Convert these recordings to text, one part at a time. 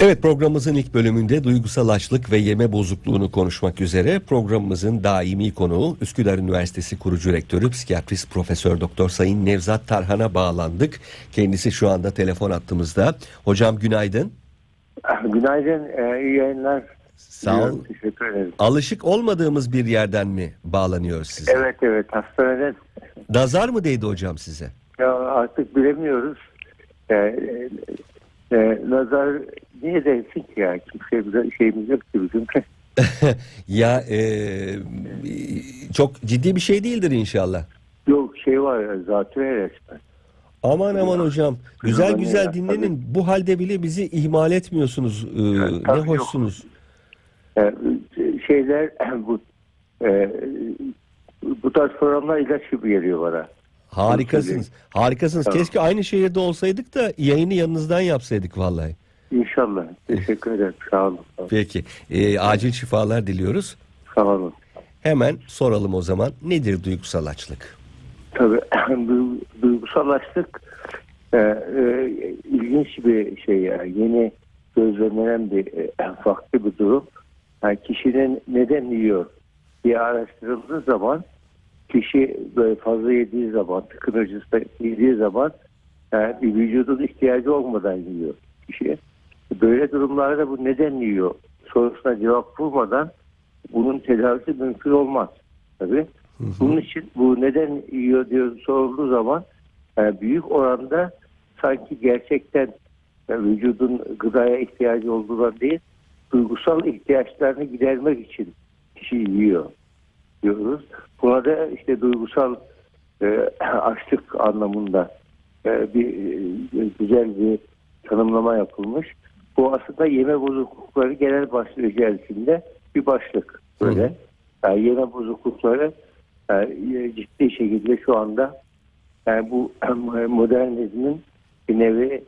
Evet programımızın ilk bölümünde duygusal açlık ve yeme bozukluğunu konuşmak üzere programımızın daimi konuğu Üsküdar Üniversitesi kurucu rektörü psikiyatrist profesör doktor Sayın Nevzat Tarhan'a bağlandık. Kendisi şu anda telefon attığımızda. Hocam günaydın. Günaydın, e, iyi yayınlar. Sağ ol. Teşekkür ederim. Alışık olmadığımız bir yerden mi bağlanıyoruz size? Evet evet hastaneden Nazar mı değdi hocam size? ya artık bilemiyoruz. E, e, e, nazar niye değsin ki ya? Kimse bize şeyimiz yok ki bizim. ya e, çok ciddi bir şey değildir inşallah. yok şey var ya, zatürre resmen. Aman aman hocam. Güzel Tabii. güzel dinlenin. Bu halde bile bizi ihmal etmiyorsunuz. Ee, ne yok. hoşsunuz. Şeyler bu e, bu tarz programlar ilaç gibi geliyor bana. Harikasınız. Harikasınız. Tamam. Keşke aynı şehirde olsaydık da yayını yanınızdan yapsaydık vallahi. İnşallah. Teşekkür ederim. Sağ olun. Sağ olun. Peki. Ee, acil şifalar diliyoruz. Sağ olun. Hemen soralım o zaman. Nedir duygusal açlık? Tabii du- duygusallaştık e, e, ilginç bir şey ya yeni gözlemlenen bir e, farklı bir durum. Yani kişinin neden yiyor diye araştırıldığı zaman kişi böyle fazla yediği zaman tıkınıcısı yediği zaman yani bir vücudun ihtiyacı olmadan yiyor kişi. Böyle durumlarda bu neden yiyor sorusuna cevap bulmadan bunun tedavisi mümkün olmaz. Tabii. Bunun için bu neden yiyor diye sorulduğu zaman e, büyük oranda sanki gerçekten e, vücudun gıdaya ihtiyacı olduğundan değil duygusal ihtiyaçlarını gidermek için kişi yiyor diyoruz. Buna da işte duygusal e, açlık anlamında e, bir e, güzel bir tanımlama yapılmış. Bu aslında yeme bozuklukları genel başlığı içerisinde bir başlık böyle. Hı. Yani yeme bozuklukları e, ciddi şekilde şu anda yani bu modernizmin bir nevi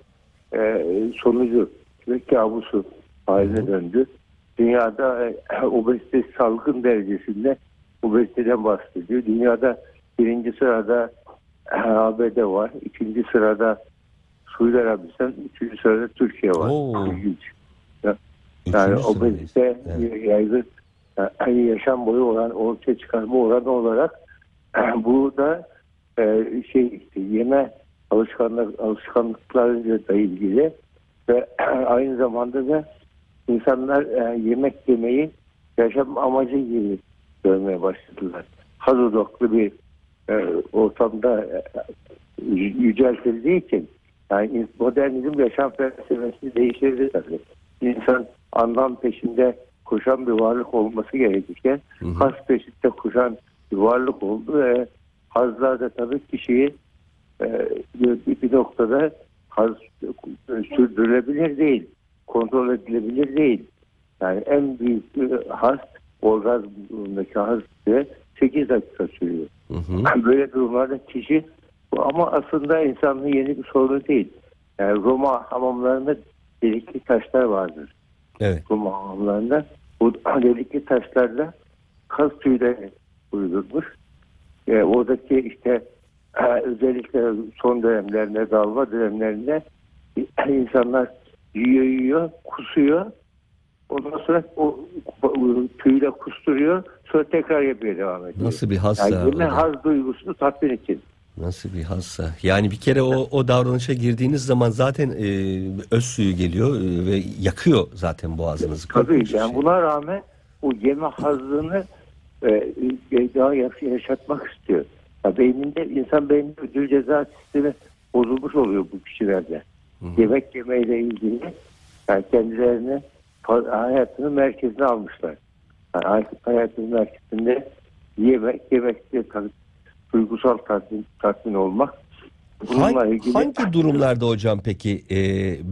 e, sonucu ve kabusu haline döndü. Dünyada e, obezite salgın derecesinde obeziteden bahsediyor. Dünyada birinci sırada ABD var. ikinci sırada Suudi Arabistan, üçüncü sırada Türkiye var. Oo. İlginç. Ya- Yani obezite Evet. yaygın yani yaşam boyu olan ortaya çıkarma oranı olarak bu da e, şey işte yeme alışkanlık alışkanlıklarıyla da ilgili ve aynı zamanda da insanlar e, yemek yemeyi yaşam amacı gibi görmeye başladılar. Haz odaklı bir e, ortamda e, yü- yüceltildiği için yani modernizm yaşam felsefesini değiştirdi tabii. İnsan anlam peşinde koşan bir varlık olması gerekirken Hı hı. haz peşinde koşan bir varlık oldu ve hazlar da tabii kişiyi e, bir, noktada haz sürdürülebilir değil, kontrol edilebilir değil. Yani en büyük bir haz orgazmdaki haz bile 8 dakika sürüyor. Hı hı. Böyle durumlarda kişi ama aslında insanlığın yeni bir sorunu değil. Yani Roma hamamlarında delikli taşlar vardır. Evet. Roma hamamlarında bu delikli taşlarla kaz tüyleri uydurmuş. E, oradaki işte e, özellikle son dönemlerinde, dalma dönemlerinde insanlar yiyor yiyor, kusuyor. Ondan sonra o, tüyle kusturuyor. Sonra tekrar yapmaya devam ediyor. Nasıl bir hassa Yani haz duygusunu tatmin için. Nasıl bir hassa? Yani bir kere o, o davranışa girdiğiniz zaman zaten e, öz suyu geliyor e, ve yakıyor zaten boğazınızı. Tabii yani şey. buna rağmen o yeme hazını e, e, daha yaş- yaşatmak istiyor. Ya beyninde insan beyninde ödül ceza sistemi bozulmuş oluyor bu kişilerde. Yemek yemeyle ilgili yani kendilerini hayatının merkezine almışlar. Yani hay- hayatının merkezinde yemek, yemekte tabii duygusal tatmin, tatmin olmak. Bununla Hangi, ilgili hangi durumlarda hocam peki e,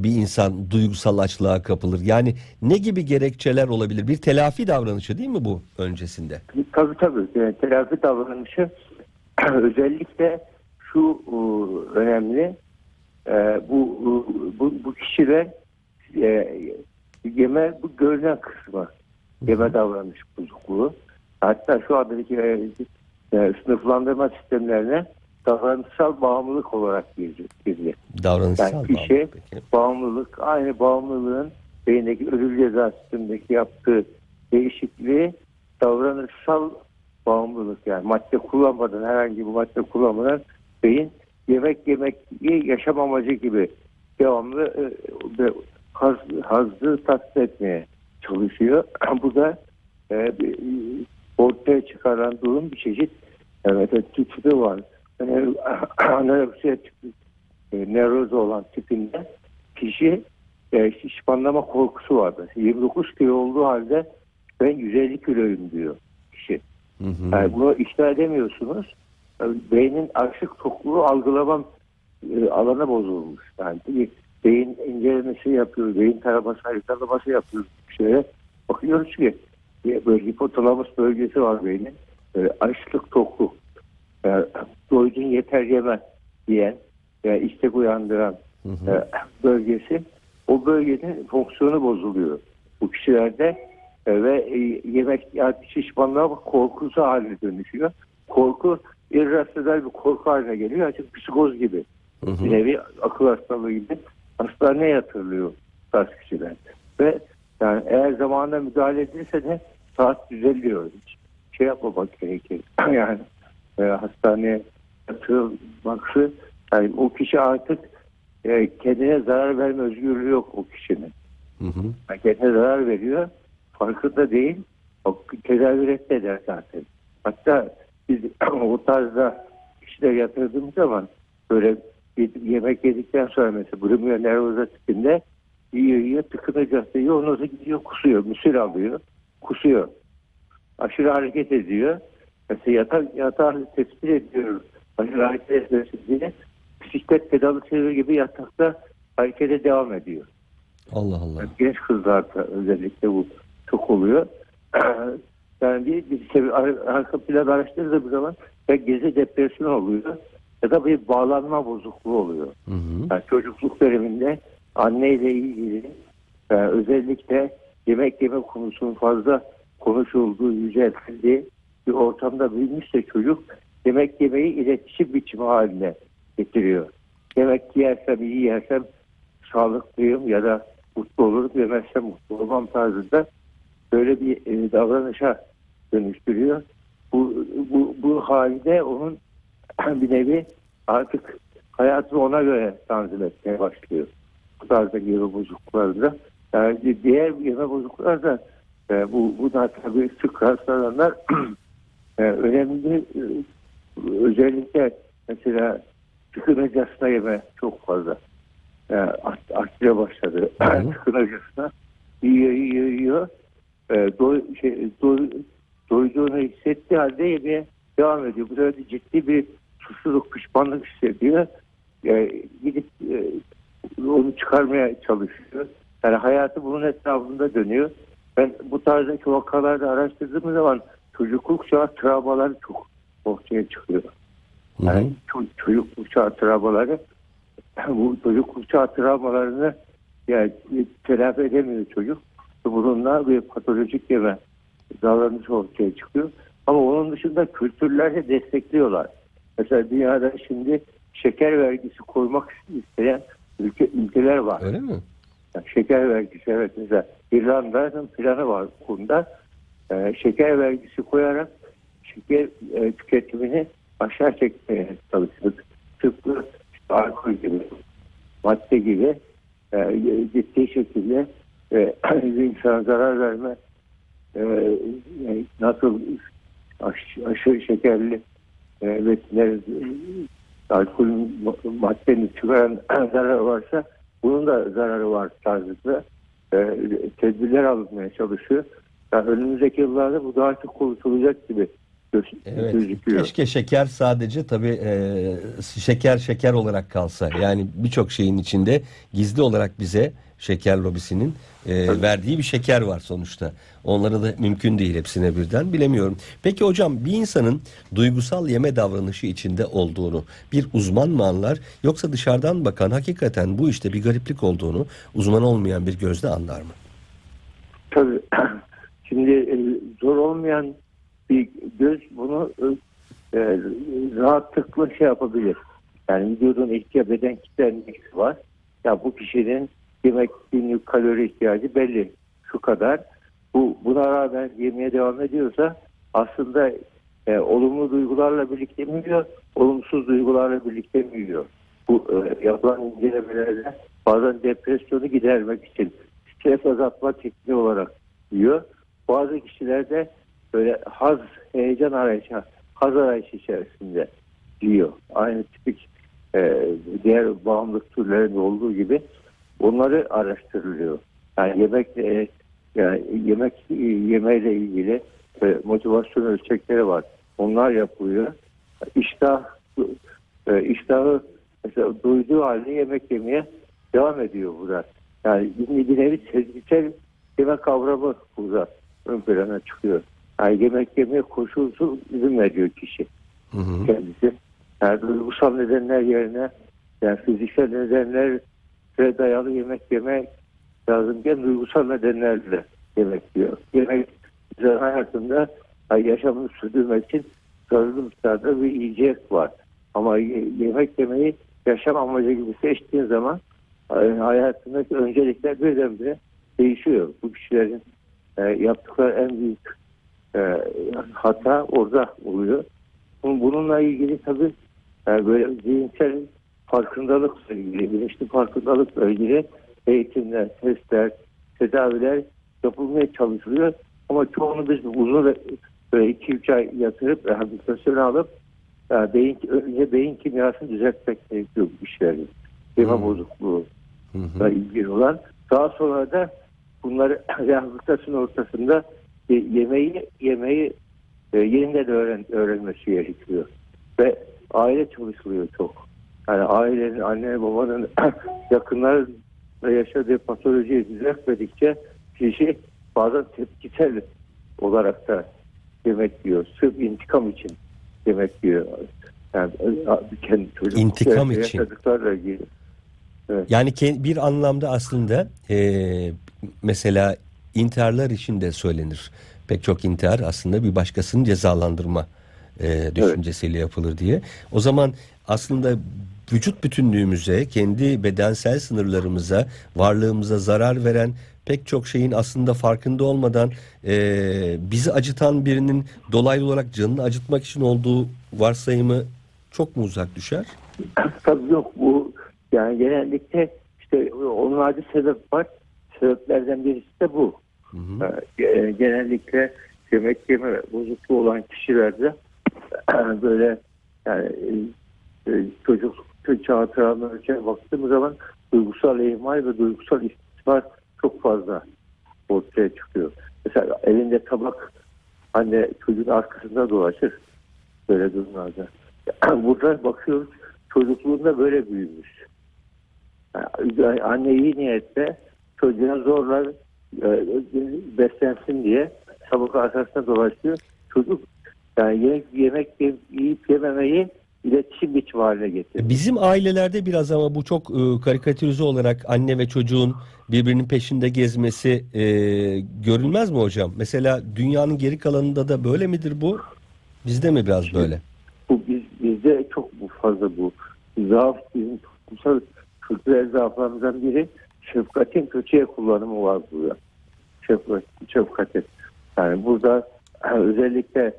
bir insan duygusal açlığa kapılır? Yani ne gibi gerekçeler olabilir? Bir telafi davranışı değil mi bu öncesinde? Tabii tabii. Yani telafi davranışı özellikle şu e, önemli. E, bu, bu bu kişiler e, yeme bu görünen kısmı yeme davranış bozukluğu. Hatta şu andaki e, sınıflandırma sistemlerine davranışsal bağımlılık olarak girdi. girdi. Davranışsal Yani kişi bağımlılık peki. bağımlılık aynı bağımlılığın beyindeki ödül ceza sistemindeki yaptığı değişikliği davranışsal bağımlılık yani madde kullanmadan herhangi bir madde kullanmadan beyin yemek yemek yaşam amacı gibi devamlı e, haz, hazzı tatmin etmeye çalışıyor. Bu da e, ortaya çıkaran durum bir çeşit evet tipi var. Yani anoreksiya tipi e, nevroz olan tipinde kişi e, şişmanlama korkusu vardı. 29 kilo olduğu halde ben 150 kiloyum diyor kişi. Hı hı. Yani bunu ikna edemiyorsunuz. Yani Beynin açlık tokluğu algılamam e, alanı bozulmuş. Yani bir beyin incelemesi yapıyoruz, beyin taraması, haritalaması yapıyoruz. Şöyle bakıyoruz ki böyle hipotalamus bölgesi var beynin. Böyle açlık tokluk, e, doydun yeter yeme diyen, e, istek uyandıran Hı hı. e, bölgesi. O bölgenin fonksiyonu bozuluyor bu kişilerde e, ve e, yemek yani şişmanlığa korkusu haline dönüşüyor. Korku irrasyonel bir korku haline geliyor. Açık psikoz gibi. Hı hı. Bir nevi akıl hastalığı gibi hastaneye yatırılıyor tarz kişiler. Ve yani eğer zamanında müdahale edilirse de saat düzeliyor. Hiç şey yapmamak gerekir. yani e, hastaneye yatırılması yani o kişi artık e, kendine zarar verme özgürlüğü yok o kişinin. Hı hı. Yani kendine zarar veriyor. Farkında değil. O tedavi reddeder zaten. Hatta biz o tarzda kişiler yatırdığımız zaman böyle bir yemek yedikten sonra mesela bulimia nervosa tipinde yiyor yiyor tıkınacak diyor. Ondan sonra gidiyor kusuyor. Müsil alıyor. Kusuyor. Aşırı hareket ediyor. Mesela yatak, yatağı tespit ediyoruz. Aşırı hareket etmesi diye bisiklet pedalı çevir gibi yatakta harekete devam ediyor. Allah Allah. Yani genç kızlarda özellikle bu çok oluyor. Yani bir, bir ar- arka plan araştırdığı zaman ya gezi depresyon oluyor ya da bir bağlanma bozukluğu oluyor. Hı hı. Yani çocukluk döneminde anneyle ilgili e, özellikle yemek yeme konusunun fazla konuşulduğu, yüceltildiği bir ortamda büyümüşse çocuk yemek yemeyi iletişim biçimi haline getiriyor. Yemek yersem iyi yersem sağlıklıyım ya da mutlu olurum yemezsem mutlu olmam tarzında böyle bir e, davranışa dönüştürüyor. Bu, bu, bu halde onun bir nevi artık hayatını ona göre tanzim etmeye başlıyor. Bu tarzda yeme bozukluklarında. Yani diğer yeme bozukluklarda e, bu, bu da tabii sık rastlananlar e, önemli e, özellikle mesela tıkınacasına yeme çok fazla e, art- artmaya başladı. Tıkınacasına yiyor yiyor yiyor e, doy, şey, doy, doyduğunu hissettiği halde yemeye devam ediyor. Bu sefer ciddi bir suçluluk, pişmanlık hissediyor. E, gidip e, onu çıkarmaya çalışıyor. Yani hayatı bunun etrafında dönüyor. Ben bu tarzdaki vakalarda araştırdığım zaman çocukluk çağı travmaları çok ortaya çıkıyor. Hı hı. Yani ço- çocukluk çağı travmaları bu çocukluk çağı travmalarını yani telafi edemiyor çocuk. Bununla bir patolojik yeme davranış ortaya çıkıyor. Ama onun dışında kültürler de destekliyorlar. Mesela dünyada şimdi şeker vergisi koymak isteyen ülke, ülkeler var. Öyle mi? Şeker vergisi evet mesela İrlanda'nın planı var bu konuda. Ee, şeker vergisi koyarak şeker e, tüketimini aşağı çekmeye çalıştık. Tıpkı işte alkol gibi, madde gibi e, ciddi şekilde e, insana zarar verme e, yani nasıl aş, aşırı şekerli e, besinler e, alkol maddenin çıkaran zararı varsa bunun da zararı var tarzında e, tedbirler alınmaya çalışıyor. Yani önümüzdeki yıllarda bu daha çok konuşulacak gibi Evet. gözüküyor. Keşke şeker sadece tabii e, şeker şeker olarak kalsa. Yani birçok şeyin içinde gizli olarak bize şeker lobisinin e, verdiği bir şeker var sonuçta. Onları da mümkün değil hepsine birden bilemiyorum. Peki hocam bir insanın duygusal yeme davranışı içinde olduğunu bir uzman mı anlar yoksa dışarıdan bakan hakikaten bu işte bir gariplik olduğunu uzman olmayan bir gözle anlar mı? Tabii. Şimdi e, zor olmayan bir göz bunu e, rahatlıkla şey yapabilir. Yani vücudun ihtiyaç beden kitle endeksi var. Ya bu kişinin yemek günlük kalori ihtiyacı belli. Şu kadar. Bu buna rağmen yemeye devam ediyorsa aslında e, olumlu duygularla birlikte mi yiyor, olumsuz duygularla birlikte mi yiyor? Bu e, yapılan incelemelerde bazen depresyonu gidermek için stres azaltma tekniği olarak yiyor. Bazı kişilerde böyle haz, heyecan arayışı, haz arayışı içerisinde yiyor. Aynı tipik e, diğer bağımlılık türlerinde olduğu gibi onları araştırılıyor. Yani yemek e, yani yemek e, yemeyle ilgili e, motivasyon ölçekleri var. Onlar yapılıyor. İştah e, iştahı mesela duyduğu halde yemek yemeye devam ediyor burada. Yani bir nevi sezgisel yemek kavramı burada ön plana çıkıyor. Yani yemek yemeye koşulsuz izin veriyor kişi Hı hı. kendisi. Yani duygusal nedenler yerine yani fiziksel nedenlere dayalı yemek yemek lazımken duygusal nedenlerle yemek yiyor. Yemek insan hayatında yaşamını sürdürmek için zararlı miktarda bir yiyecek var. Ama ye- yemek yemeyi yaşam amacı gibi seçtiğin zaman hayatındaki öncelikler birdenbire değişiyor. Bu kişilerin e, yaptıkları en büyük e, hata orada oluyor. Bunun- Bununla ilgili tabii e, böyle zihinsel farkındalıkla ilgili, bilinçli farkındalıkla ilgili eğitimler, testler, tedaviler yapılmaya çalışılıyor. Ama çoğunu biz uzun ve- böyle 2-3 ay yatırıp rehabilitasyon alıp e, beyin, önce beyin kimyasını düzeltmek gerekiyor bu kişilerin. Yeme Hmm. bozukluğu da ilgili olan. Daha sonra da bunları rehabilitasyon ortasında e, yemeği yemeği e, yeniden öğren, öğrenmesi gerekiyor. Ve aile çalışılıyor çok. Yani ailenin, anne babanın yakınların yaşadığı patolojiyi düzeltmedikçe kişi bazen tepkisel olarak da yemek yiyor. Sırf intikam için yemek yiyor. Yani e, kendi çocuk İntikam için. yaşadıklarla ilgili. Yani ke- bir anlamda aslında e, mesela intiharlar için de söylenir. Pek çok intihar aslında bir başkasını cezalandırma e, düşüncesiyle yapılır diye. O zaman aslında vücut bütünlüğümüze, kendi bedensel sınırlarımıza, varlığımıza zarar veren pek çok şeyin aslında farkında olmadan e, bizi acıtan birinin dolaylı olarak canını acıtmak için olduğu varsayımı çok mu uzak düşer? Tabii yok bu yani genellikle işte onlarca sebep var. Sebeplerden birisi de bu. Hı hı. Ee, genellikle yemek yeme bozukluğu olan kişilerde böyle yani e, çocuk çağ travmalarına baktığımız zaman duygusal ihmal ve duygusal istismar çok fazla ortaya çıkıyor. Mesela elinde tabak anne çocuğun arkasında dolaşır böyle durumlarda. Burada bakıyoruz çocukluğunda böyle büyümüş. Yani anne iyi niyetle çocuğa zorla e, beslensin diye tabak arkasında dolaşıyor. Çocuk yani yemek, yemek ye- yiyip yememeyi iletişim biçimi haline getiriyor. Bizim ailelerde biraz ama bu çok e, karikatürize olarak anne ve çocuğun birbirinin peşinde gezmesi e, görülmez mi hocam? Mesela dünyanın geri kalanında da böyle midir bu? Bizde mi biraz böyle? Bu biz, bizde çok fazla bu. Zaaf bizim toplumsal kültürel zaaflarımızdan biri şefkatin kötüye kullanımı var burada. Şefkat, şefkatin. Yani burada özellikle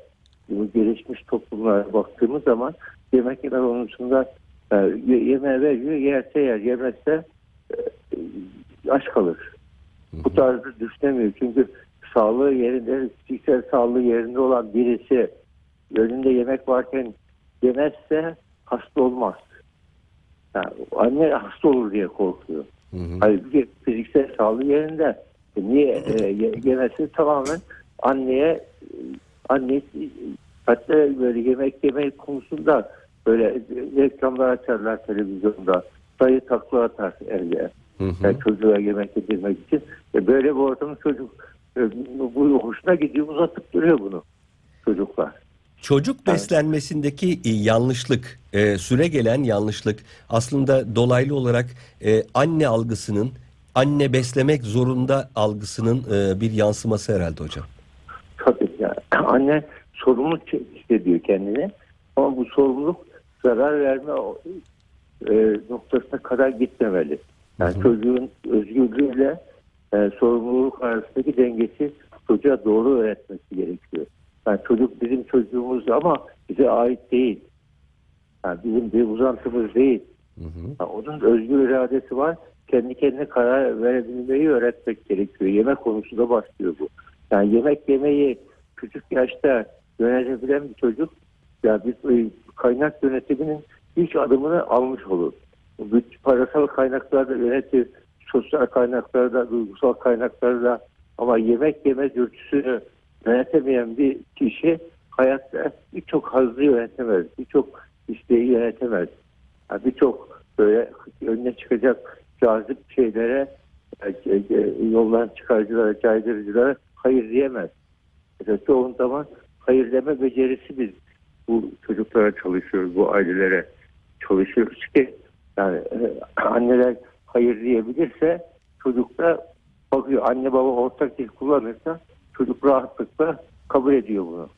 gelişmiş toplumlara baktığımız zaman yemek yeme konusunda e, ye- yemeğe veriyor, yerse yer, yemezse e, aç kalır. Bu tarzı düşünemiyor. Çünkü sağlığı yerinde, fiziksel sağlığı yerinde olan birisi önünde yemek varken yemezse hasta olmaz. Yani anne hasta olur diye korkuyor. Hı hı. Halbuki fiziksel sağlığı yerinde. E niye e, ye- yemesi tamamen anneye e, anne hatta böyle yemek yemek konusunda böyle reklamlar açarlar televizyonda. Dayı takla atar evde. Hı hı. Yani çocuğa yemek yedirmek için. E böyle bir ortamda çocuk e, bu hoşuna gidiyor uzatıp duruyor bunu çocuklar. Çocuk beslenmesindeki e, yanlışlık, e, süre gelen yanlışlık aslında dolaylı olarak e, anne algısının, anne beslemek zorunda algısının e, bir yansıması herhalde hocam. Anne sorumluluk hissediyor kendine ama bu sorumluluk zarar verme e, noktasına kadar gitmemeli. Yani çocuğun özgürlüğüyle e, sorumluluk arasındaki dengesi çocuğa doğru öğretmesi gerekiyor. Yani çocuk bizim çocuğumuz ama bize ait değil. Yani bizim bir uzantımız değil. Hı hı. Yani onun özgür iradesi var. Kendi kendine karar verebilmeyi öğretmek gerekiyor. Yemek konusunda başlıyor bu. Yani yemek yemeyi küçük yaşta yönetebilen bir çocuk ya bir e, kaynak yönetiminin ilk adımını almış olur. Bu parasal kaynaklarda yönetir, sosyal kaynaklarda, duygusal kaynaklarda ama yemek yeme dürtüsünü yönetemeyen bir kişi hayatta birçok hazzı yönetemez, birçok isteği yönetemez. Yani birçok böyle önüne çıkacak cazip şeylere e, e, yoldan çıkarıcılara, caydırıcılara hayır diyemez. Mesela çoğu zaman hayır deme becerisi biz bu çocuklara çalışıyoruz, bu ailelere çalışıyoruz ki yani e, anneler hayır diyebilirse çocuk da bakıyor anne baba ortak dil kullanırsa çocuk rahatlıkla kabul ediyor bunu.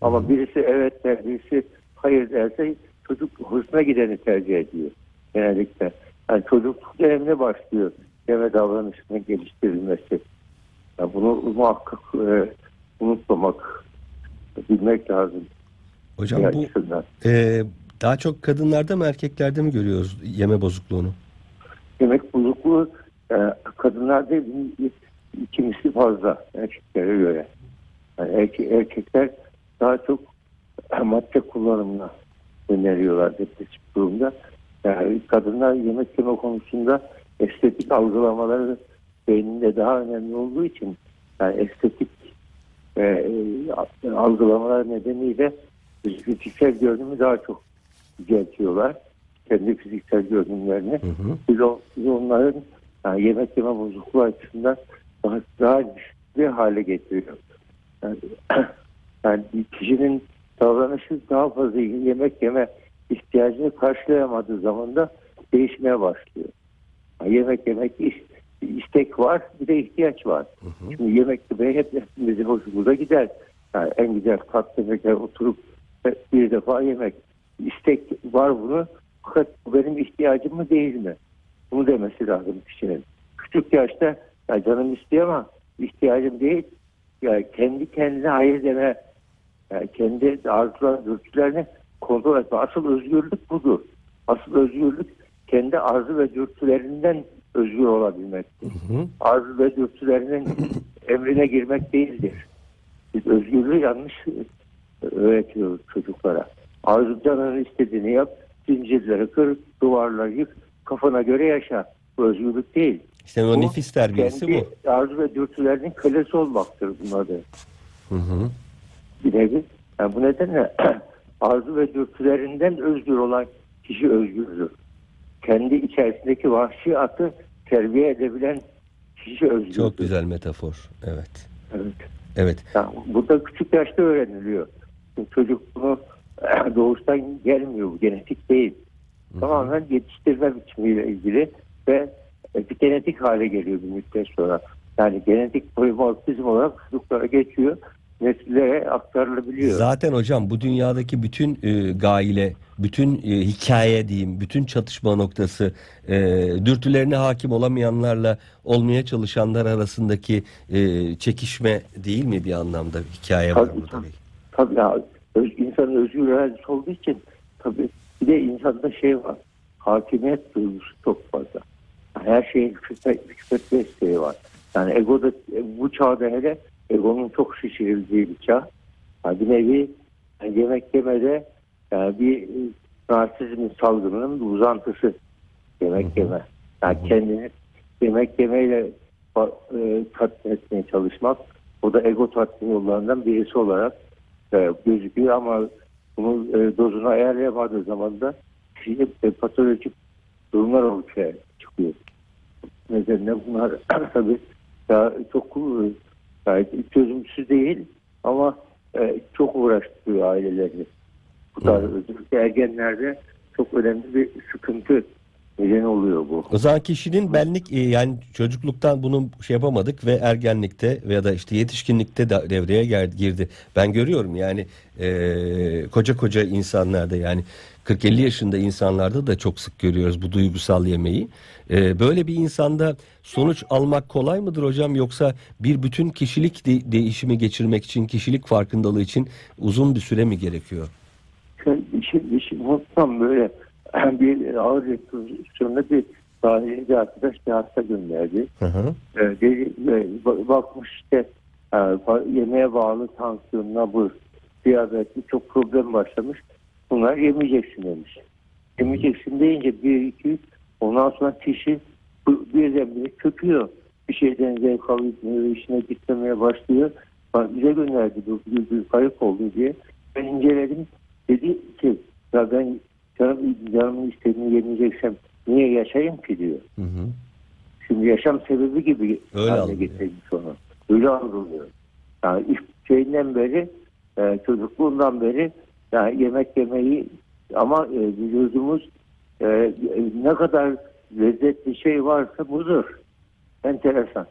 Ama birisi evet der, birisi hayır derse çocuk hoşuna gideni tercih ediyor genellikle. Yani çocukluk dönemine başlıyor yeme davranışının geliştirilmesi. Yani bunu muhakkak e, unutmamak, bilmek lazım. Hocam bu e, daha çok kadınlarda mı erkeklerde mi görüyoruz yeme bozukluğunu? Yemek bozukluğu e, kadınlarda ikimisi fazla erkeklere göre. Yani erke- erkekler daha çok madde kullanımına öneriyorlar depresif durumda. Yani kadınlar yemek yeme konusunda estetik algılamaları beyninde daha önemli olduğu için yani estetik e, e, algılamalar nedeniyle fiziksel görünümü daha çok yüceltiyorlar. Kendi fiziksel görünümlerini. Hı hı. Biz, o, biz onların yani yemek yeme bozukluğu açısından daha, daha güçlü hale getiriyor. Yani, yani kişinin davranışı daha fazla yemek yeme ihtiyacını karşılayamadığı zaman da değişmeye başlıyor. Yani yemek yemek is- istek var bir de ihtiyaç var. Şimdi yemek yemeye hep hepimizin hoşumuza gider. Yani en güzel tatlı şeker oturup bir defa yemek. İstek var bunu fakat bu benim ihtiyacım mı değil mi? Bunu demesi lazım kişinin. Küçük yaşta ya canım istiyor ama ihtiyacım değil. Ya kendi kendine hayır deme. Yani kendi arzular, dürtülerini kontrol etme. Asıl özgürlük budur. Asıl özgürlük kendi arzu ve dürtülerinden özgür olabilmek. Hı hı. Arzu ve dürtülerinin emrine girmek değildir. Biz özgürlüğü yanlış öğretiyoruz çocuklara. Arzu canının istediğini yap, zincirleri kır, duvarları yık, kafana göre yaşa. Bu özgürlük değil. İşte o Bu nefis terbiyesi kendi bu. arzu ve dürtülerinin kölesi olmaktır bunun adı. Hı hı. Bir nevi. Yani bu nedenle arzu ve dürtülerinden özgür olan kişi özgürdür. Kendi içerisindeki vahşi atı terbiye edebilen kişi özgürdür. Çok güzel metafor. Evet. Evet. Evet. Yani bu da küçük yaşta öğreniliyor. Çünkü çocuk bunu doğuştan gelmiyor. Bu genetik değil. Tamamen yetiştirme biçimiyle ilgili ve epigenetik hale geliyor bir müddet sonra. Yani genetik polimorfizm olarak çocuklara geçiyor. Nesillere aktarılabiliyor. Zaten hocam bu dünyadaki bütün e, gaile, bütün e, hikaye diyeyim, bütün çatışma noktası, e, dürtülerine hakim olamayanlarla olmaya çalışanlar arasındaki e, çekişme değil mi bir anlamda hikaye var Tabii, burada? tabii. Tabii ya, öz, insanın özgür iradesi olduğu için tabii bir de insanda şey var. Hakimiyet duygusu çok fazla. Her şeye hükmetme, isteği var. Yani ego da bu çağda hele egonun çok şişirildiği bir çağ. Yani bir nevi yani yemek yemede yani bir narsizmin salgınının bir uzantısı yemek yeme. Yani kendini yemek yemeyle e, tatmin etmeye çalışmak o da ego tatmin yollarından birisi olarak e, gözüküyor ama bunu e, dozunu ayarlayamadığı zaman da kişide e, patolojik durumlar ortaya çıkıyor. Nedenle bunlar tabii daha çok e, gayet çözümsüz değil ama e, çok uğraştırıyor aileleri. Bu tarz özellikle ergenlerde çok önemli bir sıkıntı neden oluyor bu. O zaman kişinin benlik e, yani çocukluktan bunu şey yapamadık ve ergenlikte veya da işte yetişkinlikte de devreye girdi. Ben görüyorum yani e, koca koca insanlarda yani 40-50 yaşında insanlarda da çok sık görüyoruz bu duygusal yemeği. Ee, böyle bir insanda sonuç almak kolay mıdır hocam yoksa bir bütün kişilik de- değişimi geçirmek için, kişilik farkındalığı için uzun bir süre mi gerekiyor? Şimdi, şimdi unutmam böyle bir ağır restorasyonda bir sahneci arkadaş bir hasta gönderdi. Hı hı. Ee, dedi, e, ba- bakmış işte e, yemeğe bağlı tansiyon, nabız, diyabet çok problem başlamış. Bunlar yemeyeceksin demiş. Yemeyeceksin deyince bir iki üç ondan sonra kişi birdenbire çöküyor. Bir şeyden zevk almıyor, işine gitmemeye başlıyor. Bak bize gönderdi bu bir, kayıp oldu diye. Ben inceledim. Dedi ki ya ben canım, canımın istediğini yemeyeceksem niye yaşayayım ki diyor. Hı hı. Şimdi yaşam sebebi gibi Öyle haline getirmiş onu. Öyle algılıyor. Yani ilk şeyinden beri e, çocukluğundan beri yani yemek yemeyi ama e, vücudumuz e, ne kadar lezzetli şey varsa budur. Enteresan.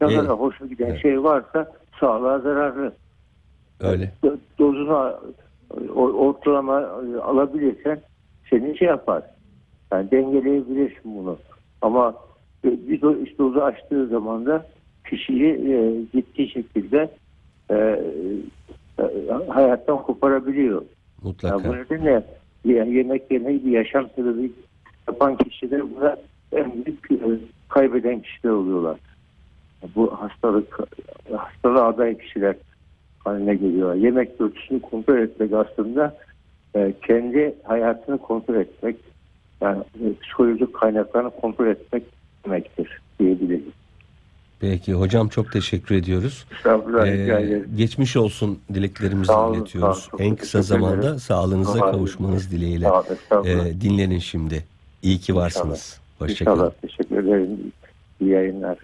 Ne Evet. kadar hoşuna giden Evet. şey varsa sağlığa zararlı. Öyle. Do- Dozunu ortalama e, alabilirsen seni şey yapar. Yani dengeleyebilirsin bunu. Ama e, bir do- işte dozu aştığı zaman da kişiyi e, ciddi şekilde e, hayattan koparabiliyor. Yani bu Mutlaka. nedenle ye- yemek yemeyi bir yaşam sebebi yapan kişiler buna en büyük e, kaybeden kişiler oluyorlar. Bu hastalık hastalığa aday kişiler haline geliyorlar. Yemek dürtüsünü kontrol etmek aslında e, kendi hayatını kontrol etmek yani e, psikolojik kaynaklarını kontrol etmek demektir diyebiliriz. Peki hocam çok teşekkür ediyoruz. Estağfurullah Ee, geçmiş olsun dileklerimizi Sağ olun, iletiyoruz. sağ olun. En kısa teşekkür ederim. zamanda sağlığınıza Sağ olun. kavuşmanız dileğiyle. Sağ olun. Ee, dinlenin şimdi. İyi ki varsınız. Hoşçakalın. Teşekkür ederim. İyi yayınlar.